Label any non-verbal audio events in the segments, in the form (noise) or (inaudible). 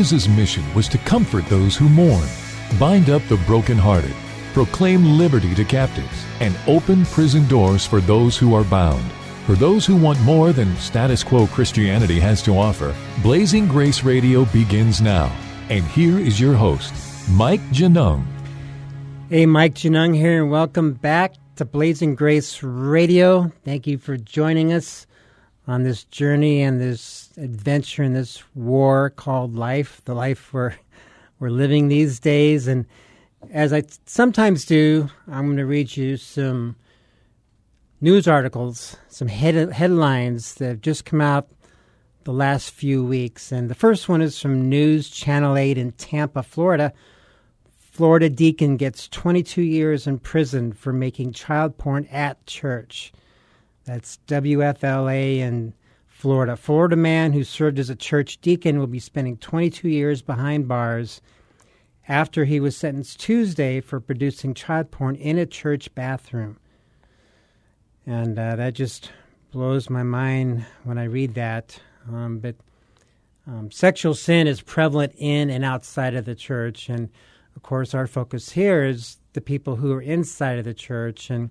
Jesus' mission was to comfort those who mourn, bind up the brokenhearted, proclaim liberty to captives, and open prison doors for those who are bound. For those who want more than status quo Christianity has to offer, Blazing Grace Radio begins now. And here is your host, Mike Genung. Hey, Mike Genung here, and welcome back to Blazing Grace Radio. Thank you for joining us on this journey and this adventure in this war called life, the life we're, we're living these days. And as I sometimes do, I'm going to read you some news articles, some head, headlines that have just come out the last few weeks. And the first one is from News Channel 8 in Tampa, Florida. Florida deacon gets 22 years in prison for making child porn at church. That's WFLA in Florida. Florida man who served as a church deacon will be spending 22 years behind bars after he was sentenced Tuesday for producing child porn in a church bathroom. And uh, that just blows my mind when I read that. Um, but um, sexual sin is prevalent in and outside of the church. And of course, our focus here is the people who are inside of the church. And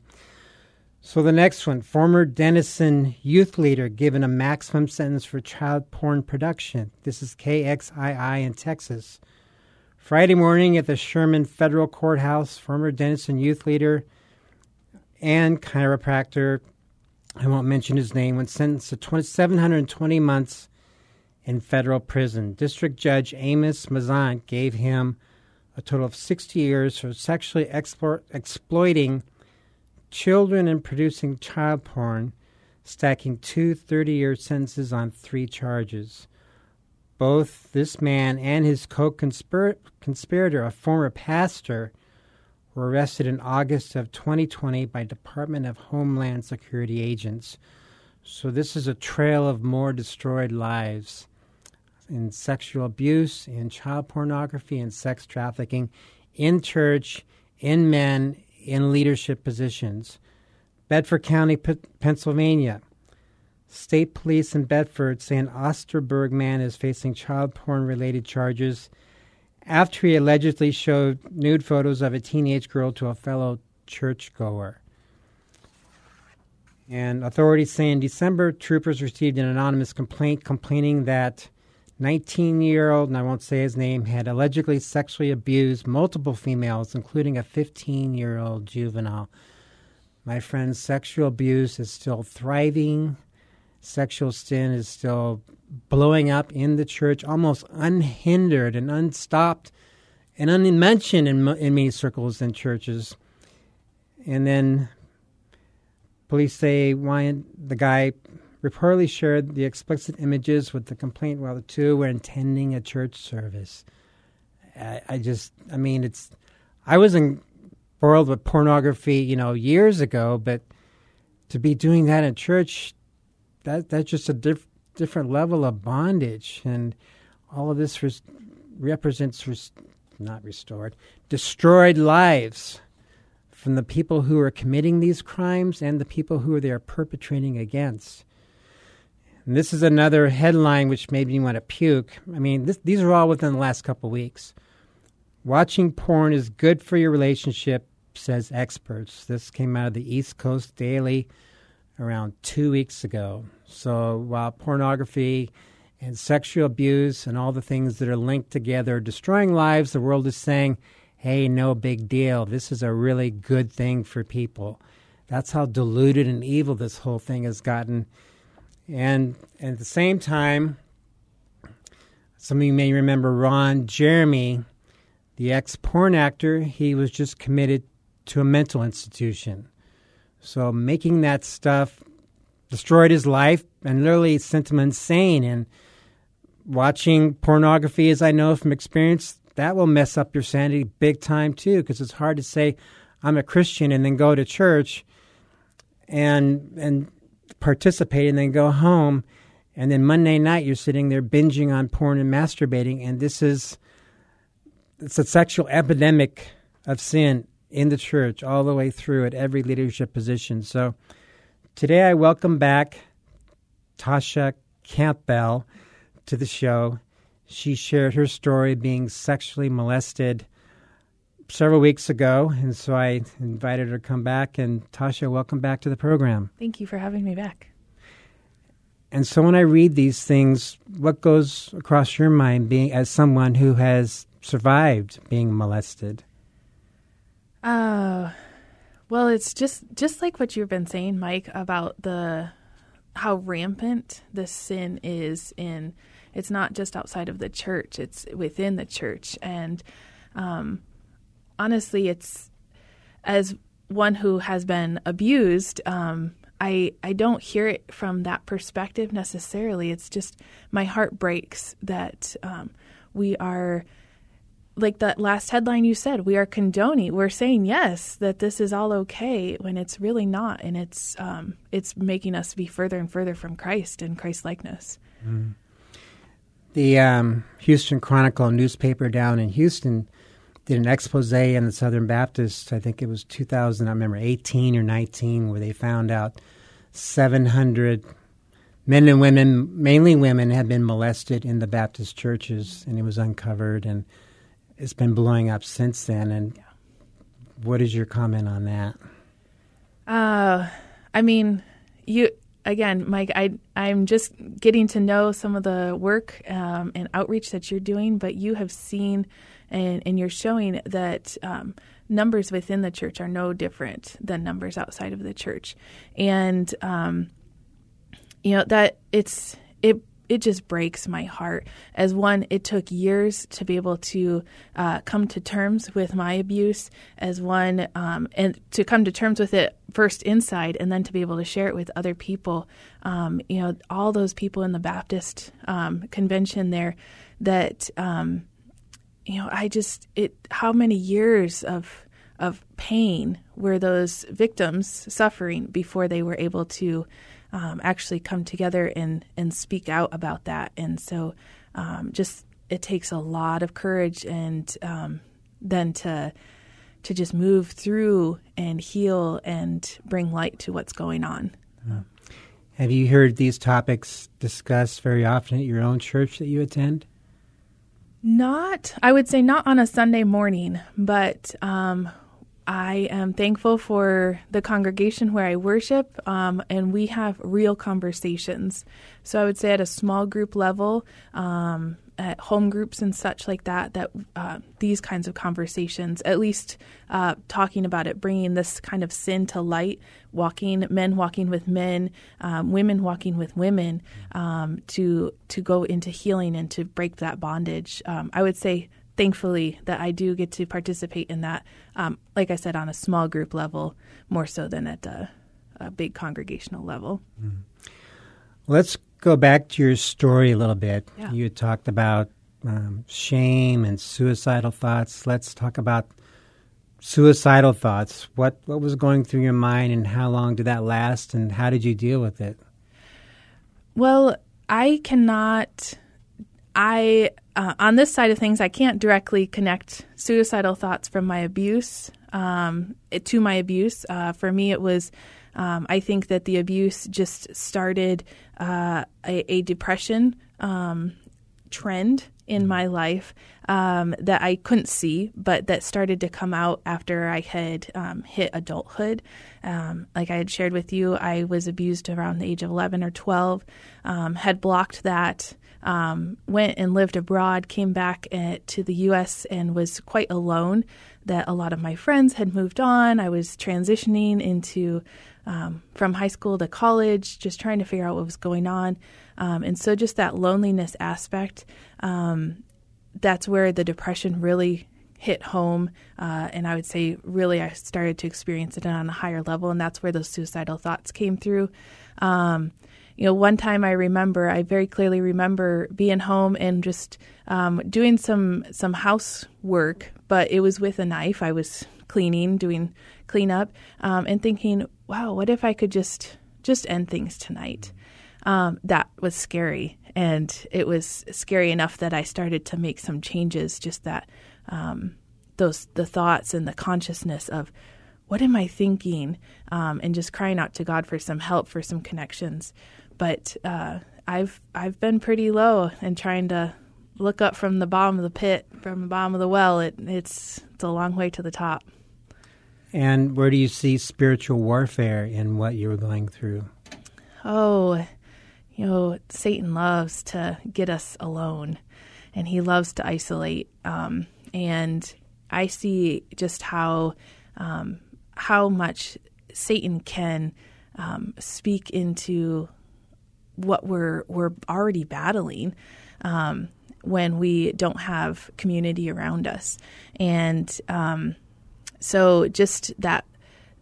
so the next one former Denison youth leader given a maximum sentence for child porn production. This is KXII in Texas. Friday morning at the Sherman Federal Courthouse, former Denison youth leader and chiropractor, I won't mention his name, was sentenced to 20, 720 months in federal prison. District Judge Amos Mazzant gave him a total of 60 years for sexually explo- exploiting children and producing child porn, stacking two 30 year sentences on three charges. Both this man and his co conspirator, a former pastor, were arrested in August of 2020 by Department of Homeland Security agents. So, this is a trail of more destroyed lives in sexual abuse, in child pornography, and sex trafficking in church, in men, in leadership positions. Bedford County, P- Pennsylvania. State police in Bedford say an Osterburg man is facing child porn related charges after he allegedly showed nude photos of a teenage girl to a fellow churchgoer. And authorities say in December, troopers received an anonymous complaint complaining that 19 year old, and I won't say his name, had allegedly sexually abused multiple females, including a 15 year old juvenile. My friend, sexual abuse is still thriving. Sexual sin is still blowing up in the church, almost unhindered and unstopped and unmentioned in, in many circles and churches. And then police say why the guy reportedly shared the explicit images with the complaint while the two were attending a church service. I, I just, I mean, it's, I was embroiled with pornography, you know, years ago, but to be doing that in church, that that's just a diff, different level of bondage, and all of this res, represents res, not restored, destroyed lives from the people who are committing these crimes and the people who they are perpetrating against. And this is another headline which made me want to puke. I mean, this, these are all within the last couple weeks. Watching porn is good for your relationship, says experts. This came out of the East Coast Daily around two weeks ago. So while pornography and sexual abuse and all the things that are linked together are destroying lives, the world is saying, hey, no big deal. This is a really good thing for people. That's how diluted and evil this whole thing has gotten. And at the same time, some of you may remember Ron Jeremy, the ex porn actor. He was just committed to a mental institution. So making that stuff destroyed his life and literally sent him insane. And watching pornography, as I know from experience, that will mess up your sanity big time too, because it's hard to say I'm a Christian and then go to church and and participate and then go home, and then Monday night you're sitting there binging on porn and masturbating, and this is it's a sexual epidemic of sin in the church all the way through at every leadership position. So today I welcome back Tasha Campbell to the show. She shared her story being sexually molested several weeks ago, and so I invited her to come back. And Tasha, welcome back to the program. Thank you for having me back. And so when I read these things, what goes across your mind being as someone who has survived being molested? Uh, well, it's just just like what you've been saying, Mike, about the how rampant this sin is in. It's not just outside of the church; it's within the church, and um, honestly, it's as one who has been abused. Um, I I don't hear it from that perspective necessarily. It's just my heart breaks that um, we are like that last headline you said, we are condoning. We're saying yes that this is all okay when it's really not, and it's um, it's making us be further and further from Christ and Christ likeness. The um, Houston Chronicle newspaper down in Houston did an expose on the Southern Baptist. I think it was 2000. I remember 18 or 19, where they found out 700 men and women, mainly women, had been molested in the Baptist churches, and it was uncovered, and it's been blowing up since then. And what is your comment on that? Uh, I mean, you again, Mike. I I'm just getting to know some of the work um, and outreach that you're doing, but you have seen and and you're showing that. Um, numbers within the church are no different than numbers outside of the church, and um, you know that it's it it just breaks my heart as one it took years to be able to uh, come to terms with my abuse as one um, and to come to terms with it first inside and then to be able to share it with other people um, you know all those people in the baptist um, convention there that um, you know i just it how many years of of pain were those victims suffering before they were able to um, actually come together and and speak out about that? And so um, just it takes a lot of courage and um, then to to just move through and heal and bring light to what's going on. Have you heard these topics discussed very often at your own church that you attend? Not, I would say not on a Sunday morning, but um, I am thankful for the congregation where I worship, um, and we have real conversations. So I would say at a small group level, um, at home groups and such like that, that uh, these kinds of conversations, at least uh, talking about it, bringing this kind of sin to light, walking men walking with men, um, women walking with women, um, to to go into healing and to break that bondage. Um, I would say thankfully that I do get to participate in that. Um, like I said, on a small group level, more so than at a, a big congregational level. Let's go back to your story a little bit. Yeah. You talked about um, shame and suicidal thoughts. Let's talk about suicidal thoughts. What what was going through your mind, and how long did that last, and how did you deal with it? Well, I cannot. I uh, on this side of things, I can't directly connect suicidal thoughts from my abuse um, to my abuse. Uh, for me, it was. Um, I think that the abuse just started uh, a, a depression um, trend in my life um, that I couldn't see, but that started to come out after I had um, hit adulthood. Um, like I had shared with you, I was abused around the age of 11 or 12, um, had blocked that. Um, went and lived abroad, came back uh, to the U.S. and was quite alone. That a lot of my friends had moved on. I was transitioning into um, from high school to college, just trying to figure out what was going on. Um, and so, just that loneliness aspect, um, that's where the depression really hit home. Uh, and I would say, really, I started to experience it on a higher level. And that's where those suicidal thoughts came through. Um, you know, one time I remember, I very clearly remember being home and just um, doing some some housework, but it was with a knife. I was cleaning, doing cleanup, um, and thinking, "Wow, what if I could just just end things tonight?" Um, that was scary, and it was scary enough that I started to make some changes. Just that um, those the thoughts and the consciousness of what am I thinking, um, and just crying out to God for some help, for some connections. But uh, I've I've been pretty low and trying to look up from the bottom of the pit, from the bottom of the well. It, it's it's a long way to the top. And where do you see spiritual warfare in what you were going through? Oh, you know, Satan loves to get us alone, and he loves to isolate. Um, and I see just how um, how much Satan can um, speak into what we're we're already battling um, when we don't have community around us, and um, so just that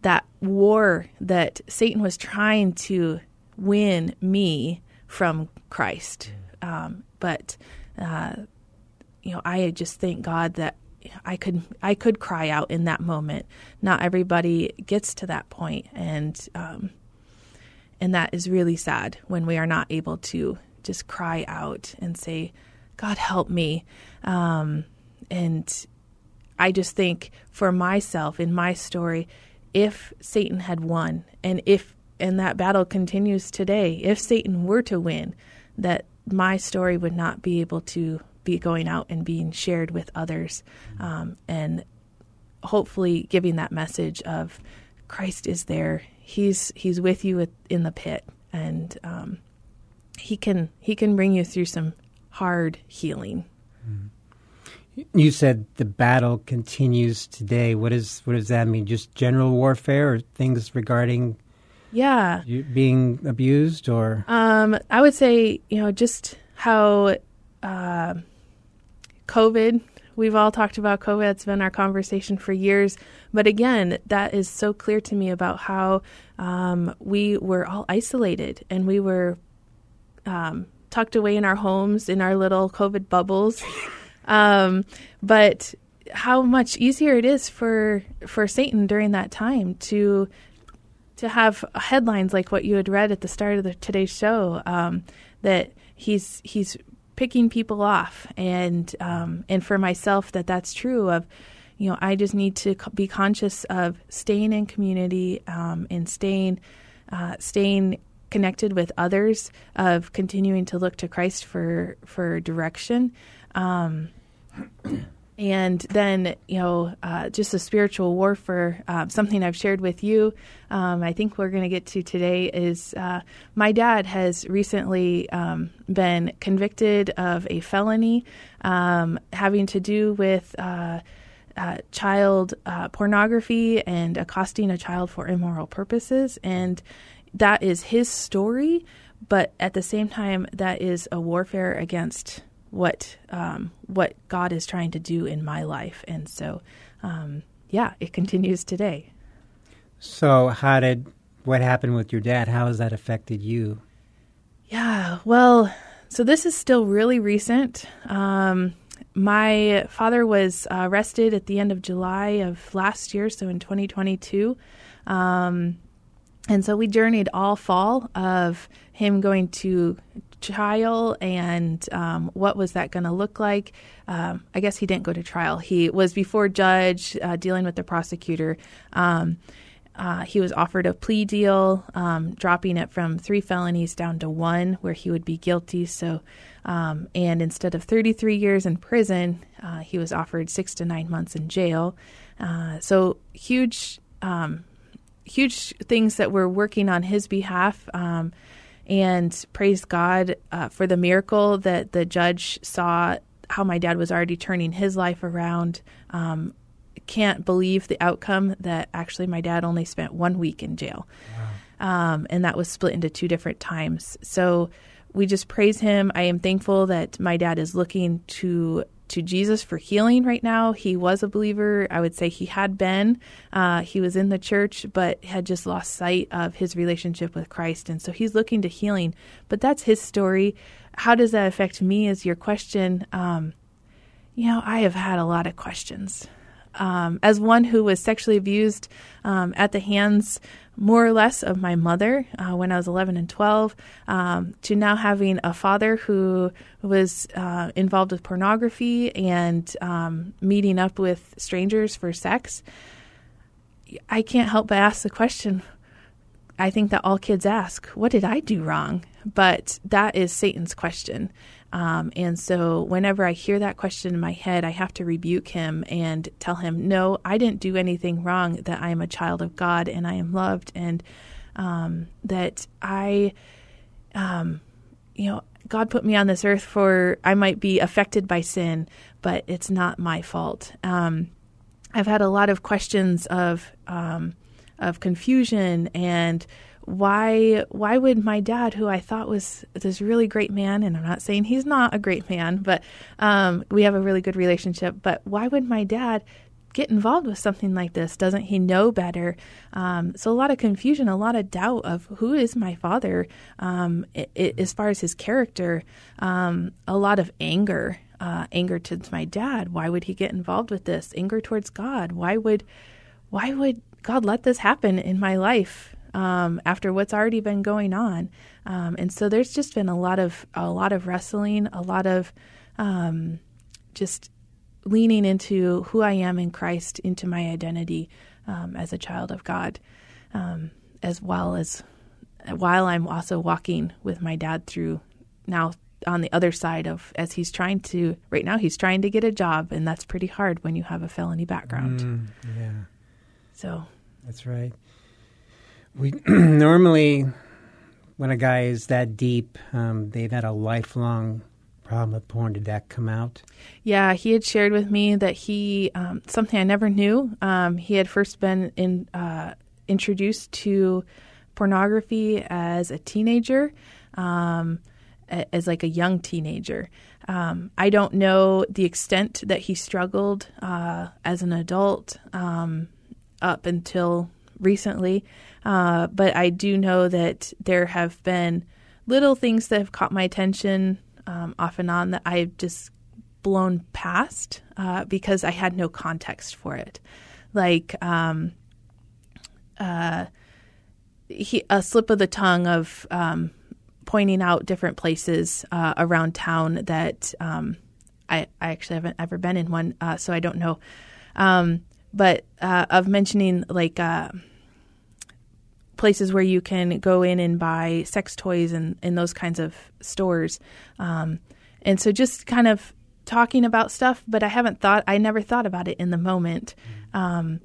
that war that Satan was trying to win me from Christ, um, but uh, you know I just thank God that I could I could cry out in that moment. Not everybody gets to that point, and um, and that is really sad when we are not able to just cry out and say, "God help me," um, and I just think for myself in my story, if Satan had won, and if and that battle continues today, if Satan were to win, that my story would not be able to be going out and being shared with others, um, and hopefully giving that message of Christ is there. He's He's with you in the pit, and um, he can He can bring you through some hard healing. You said the battle continues today. What is what does that mean? Just general warfare, or things regarding Yeah. you being abused, or Um, I would say, you know, just how uh, COVID, we've all talked about COVID. It's been our conversation for years. But again, that is so clear to me about how um, we were all isolated and we were um, tucked away in our homes, in our little COVID bubbles. (laughs) um, but how much easier it is for for Satan during that time to to have headlines like what you had read at the start of the, today's show um, that he's he's picking people off. And um, and for myself that that's true of you know I just need to be conscious of staying in community um, and staying uh, staying connected with others of continuing to look to Christ for for direction. Um, and then you know uh, just a spiritual warfare uh, something i've shared with you um, i think we're going to get to today is uh, my dad has recently um, been convicted of a felony um, having to do with uh, uh, child uh, pornography and accosting a child for immoral purposes. And that is his story but at the same time that is a warfare against what um, what God is trying to do in my life, and so um, yeah, it continues today. so? How did what happened with your dad? How has that affected you? Yeah, well, so this is still really recent. Um, my father was uh, arrested at the end of July of last year, so in 2022. Um, and so we journeyed all fall of him going to trial and um, what was that going to look like. Um, I guess he didn't go to trial. He was before judge uh, dealing with the prosecutor. Um, uh, he was offered a plea deal, um, dropping it from three felonies down to one, where he would be guilty. So, um, and instead of 33 years in prison, uh, he was offered six to nine months in jail. Uh, so, huge, um, huge things that we're working on his behalf. Um, and praise God uh, for the miracle that the judge saw how my dad was already turning his life around. Um, can't believe the outcome that actually my dad only spent one week in jail. Um, and that was split into two different times. So we just praise him. I am thankful that my dad is looking to to Jesus for healing right now. He was a believer. I would say he had been. Uh, he was in the church, but had just lost sight of his relationship with Christ. And so he's looking to healing. But that's his story. How does that affect me? Is your question. Um, you know, I have had a lot of questions. Um, as one who was sexually abused um, at the hands, more or less, of my mother uh, when I was 11 and 12, um, to now having a father who was uh, involved with pornography and um, meeting up with strangers for sex, I can't help but ask the question I think that all kids ask, What did I do wrong? But that is Satan's question. Um, and so whenever I hear that question in my head, I have to rebuke him and tell him, No, I didn't do anything wrong, that I am a child of God and I am loved, and um, that I, um, you know, God put me on this earth for I might be affected by sin, but it's not my fault. Um, I've had a lot of questions of um, of confusion and why why would my dad, who I thought was this really great man, and I'm not saying he's not a great man, but um, we have a really good relationship, but why would my dad get involved with something like this? Doesn't he know better? Um, so a lot of confusion, a lot of doubt of who is my father um, i i as far as his character, um, a lot of anger, uh, anger towards my dad. Why would he get involved with this? Anger towards God. Why would why would God let this happen in my life um, after what's already been going on? Um, and so there's just been a lot of a lot of wrestling, a lot of um, just leaning into who I am in Christ, into my identity um, as a child of God, um, as well as while I'm also walking with my dad through now on the other side of as he's trying to right now he's trying to get a job and that's pretty hard when you have a felony background. Mm, yeah. So That's right. We (clears throat) normally, when a guy is that deep, um, they've had a lifelong problem with porn. Did that come out? Yeah, he had shared with me that he um, something I never knew. Um, he had first been in, uh, introduced to pornography as a teenager, um, as like a young teenager. Um, I don't know the extent that he struggled uh, as an adult um, up until recently, uh, but I do know that there have been little things that have caught my attention um, off and on that I've just blown past uh, because I had no context for it. Like um, uh, he, a slip of the tongue of um, pointing out different places uh, around town that um, I, I actually haven't ever been in one, uh, so I don't know. Um, but uh, of mentioning like uh, places where you can go in and buy sex toys and, and those kinds of stores. Um, and so just kind of talking about stuff, but I haven't thought, I never thought about it in the moment. Um,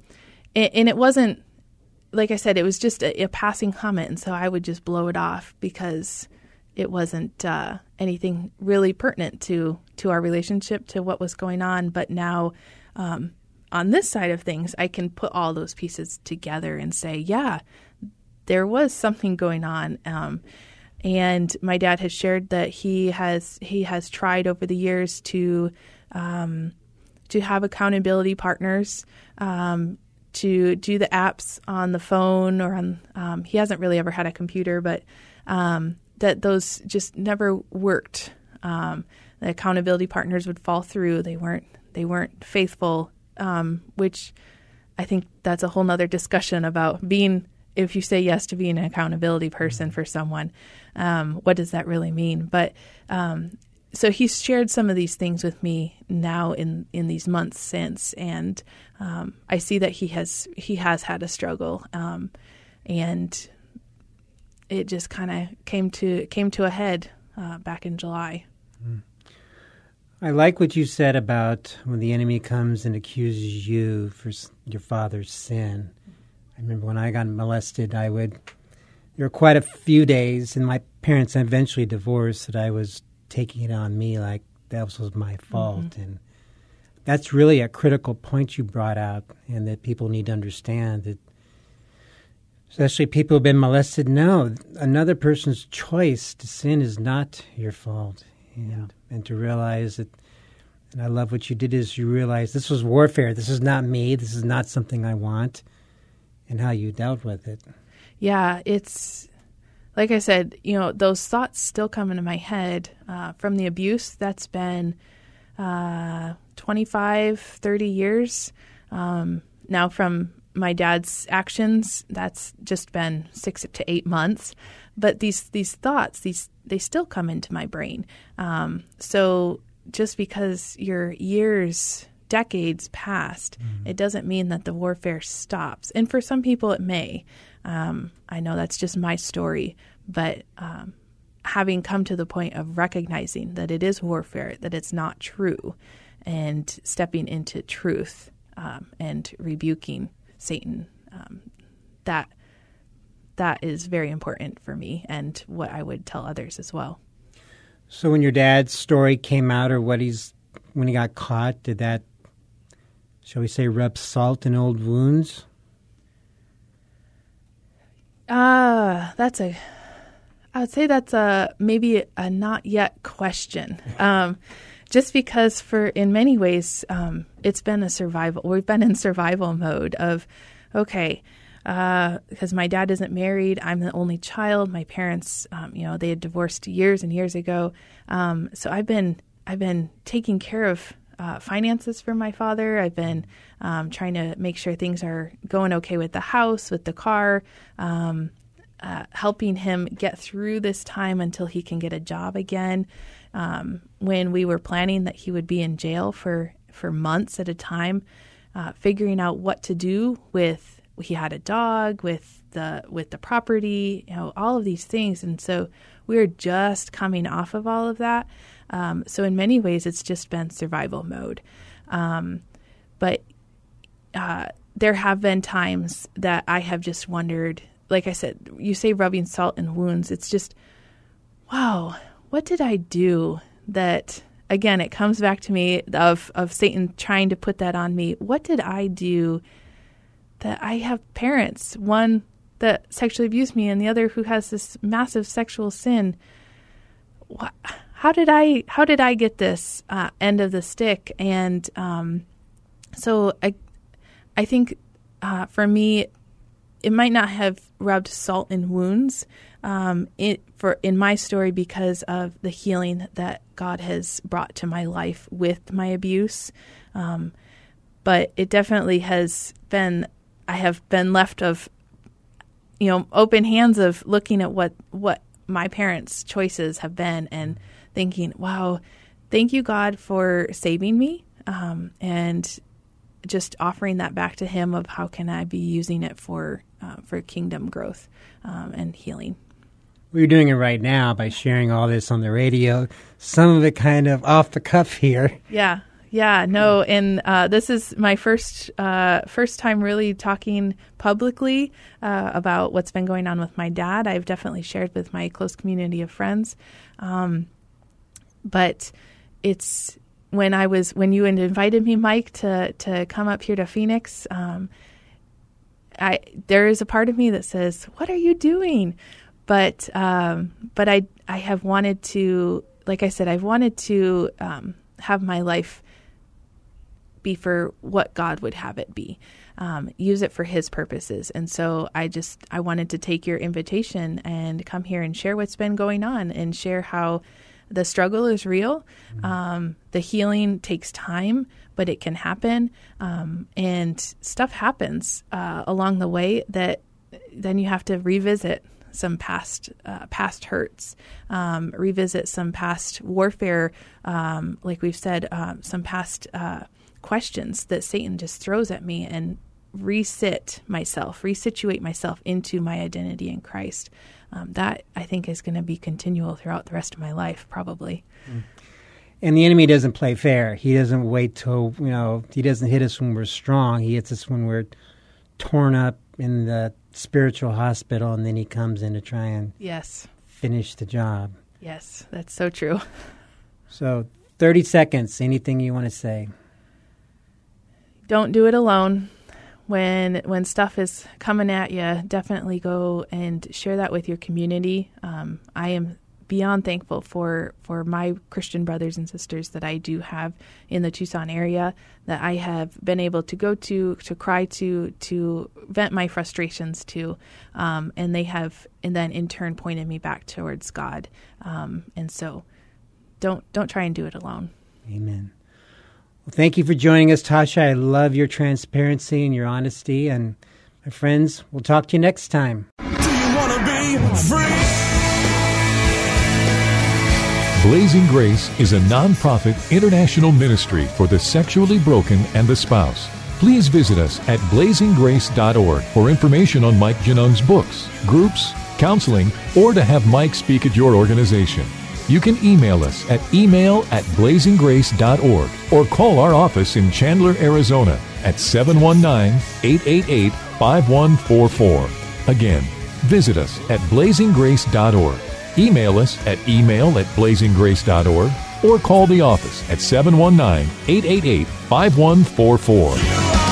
and, and it wasn't, like I said, it was just a, a passing comment. And so I would just blow it off because it wasn't uh, anything really pertinent to, to our relationship, to what was going on. But now, um, on this side of things, I can put all those pieces together and say, yeah, there was something going on. Um, and my dad has shared that he has he has tried over the years to um, to have accountability partners um, to do the apps on the phone or on. Um, he hasn't really ever had a computer, but um, that those just never worked. Um, the accountability partners would fall through. They weren't they weren't faithful, um, which I think that's a whole nother discussion about being if you say yes to being an accountability person for someone, um, what does that really mean? But um, so he's shared some of these things with me now in in these months since, and um, I see that he has he has had a struggle, um, and it just kind of came to came to a head uh, back in July. I like what you said about when the enemy comes and accuses you for your father's sin. I remember when I got molested, I would. There were quite a few days, and my parents eventually divorced, that I was taking it on me like that was my mm-hmm. fault. And that's really a critical point you brought out, and that people need to understand that, especially people who've been molested, know another person's choice to sin is not your fault. And, and to realize that And I love what you did is you realized this was warfare. This is not me. This is not something I want, and how you dealt with it. Yeah, it's like I said, you know, those thoughts still come into my head uh, from the abuse. That's been uh, 25, 30 years. Um, now, from my dad's actions, that's just been six to eight months. But these these thoughts, these they still come into my brain. Um, so just because your years, decades passed, it doesn't mean that the warfare stops. And for some people, it may. Um, I know that's just my story, but um, having come to the point of recognizing that it is warfare, that it's not true, and stepping into truth um, and rebuking Satan, um, that that is very important for me and what I would tell others as well. So when your dad's story came out, or what he's when he got caught, did that, shall we say, rub salt in old wounds? Ah, that's a. I would say that's a maybe a not yet question. Um, just because for in many ways um, it's been a survival. We've been in survival mode of, okay, because my dad isn't married. I'm the only child. My parents, um, you know, they had divorced years and years ago. Um, so I've been I've been taking care of uh, finances for my father. I've been um, trying to make sure things are going okay with the house, with the car, um, uh, helping him get through this time until he can get a job again. Um, when we were planning that he would be in jail for for months at a time, uh, figuring out what to do with he had a dog with the with the property, you know, all of these things, and so we were just coming off of all of that. Um, so in many ways, it's just been survival mode. Um, but uh, there have been times that I have just wondered. Like I said, you say rubbing salt in wounds. It's just, wow, what did I do that? Again, it comes back to me of of Satan trying to put that on me. What did I do that I have parents, one that sexually abused me and the other who has this massive sexual sin? What, how did I how did I get this uh, end of the stick? And um, so I I think uh, for me, it might not have rubbed salt in wounds um, it, for in my story because of the healing that God has brought to my life with my abuse. Um, but it definitely has been. I have been left of, you know, open hands of looking at what what my parents' choices have been and thinking, wow, thank you God for saving me um, and just offering that back to Him of how can I be using it for uh, for kingdom growth um, and healing. We're doing it right now by sharing all this on the radio. Some of it kind of off the cuff here. Yeah, yeah, no, and uh, this is my first uh, first time really talking publicly uh, about what's been going on with my dad. I've definitely shared with my close community of friends, um, but it's when I was when you invited me, Mike, to to come up here to Phoenix. Um, I there is a part of me that says, "What are you doing?" But um, but I I have wanted to, like I said, I've wanted to um, have my life be for what God would have it be. Um, use it for His purposes, and so I just I wanted to take your invitation and come here and share what's been going on and share how the struggle is real. Um, the healing takes time, but it can happen, um, and stuff happens uh, along the way that then you have to revisit some past uh, past hurts, um, revisit some past warfare, um, like we've said, um, some past uh, questions that Satan just throws at me, and resit myself, resituate myself into my identity in Christ. Um, that I think is going to be continual throughout the rest of my life, probably. And the enemy doesn't play fair. He doesn't wait till, you know, he doesn't hit us when we're strong. He hits us when we're torn up in the spiritual hospital, and then he comes in to try and Yes, finish the job. yes, that's so true. (laughs) So, 30 seconds. Anything you want to say? don't do it alone. When when stuff is coming at you, definitely go and share that with your community. Um, I am beyond thankful for for my Christian brothers and sisters that I do have in the Tucson area that I have been able to go to to cry to to vent my frustrations to um, and they have and then in turn pointed me back towards God um, and so don't don't try and do it alone Amen. Well, thank you for joining us, Tasha. I love your transparency and your honesty. And my friends, we'll talk to you next time. Do you wanna be free? Blazing Grace is a nonprofit international ministry for the sexually broken and the spouse. Please visit us at blazinggrace.org for information on Mike Genung's books, groups, counseling, or to have Mike speak at your organization. You can email us at email at blazinggrace.org or call our office in Chandler, Arizona at 719-888-5144. Again, visit us at blazinggrace.org. Email us at email at blazinggrace.org or call the office at 719 888 5144.